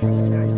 there.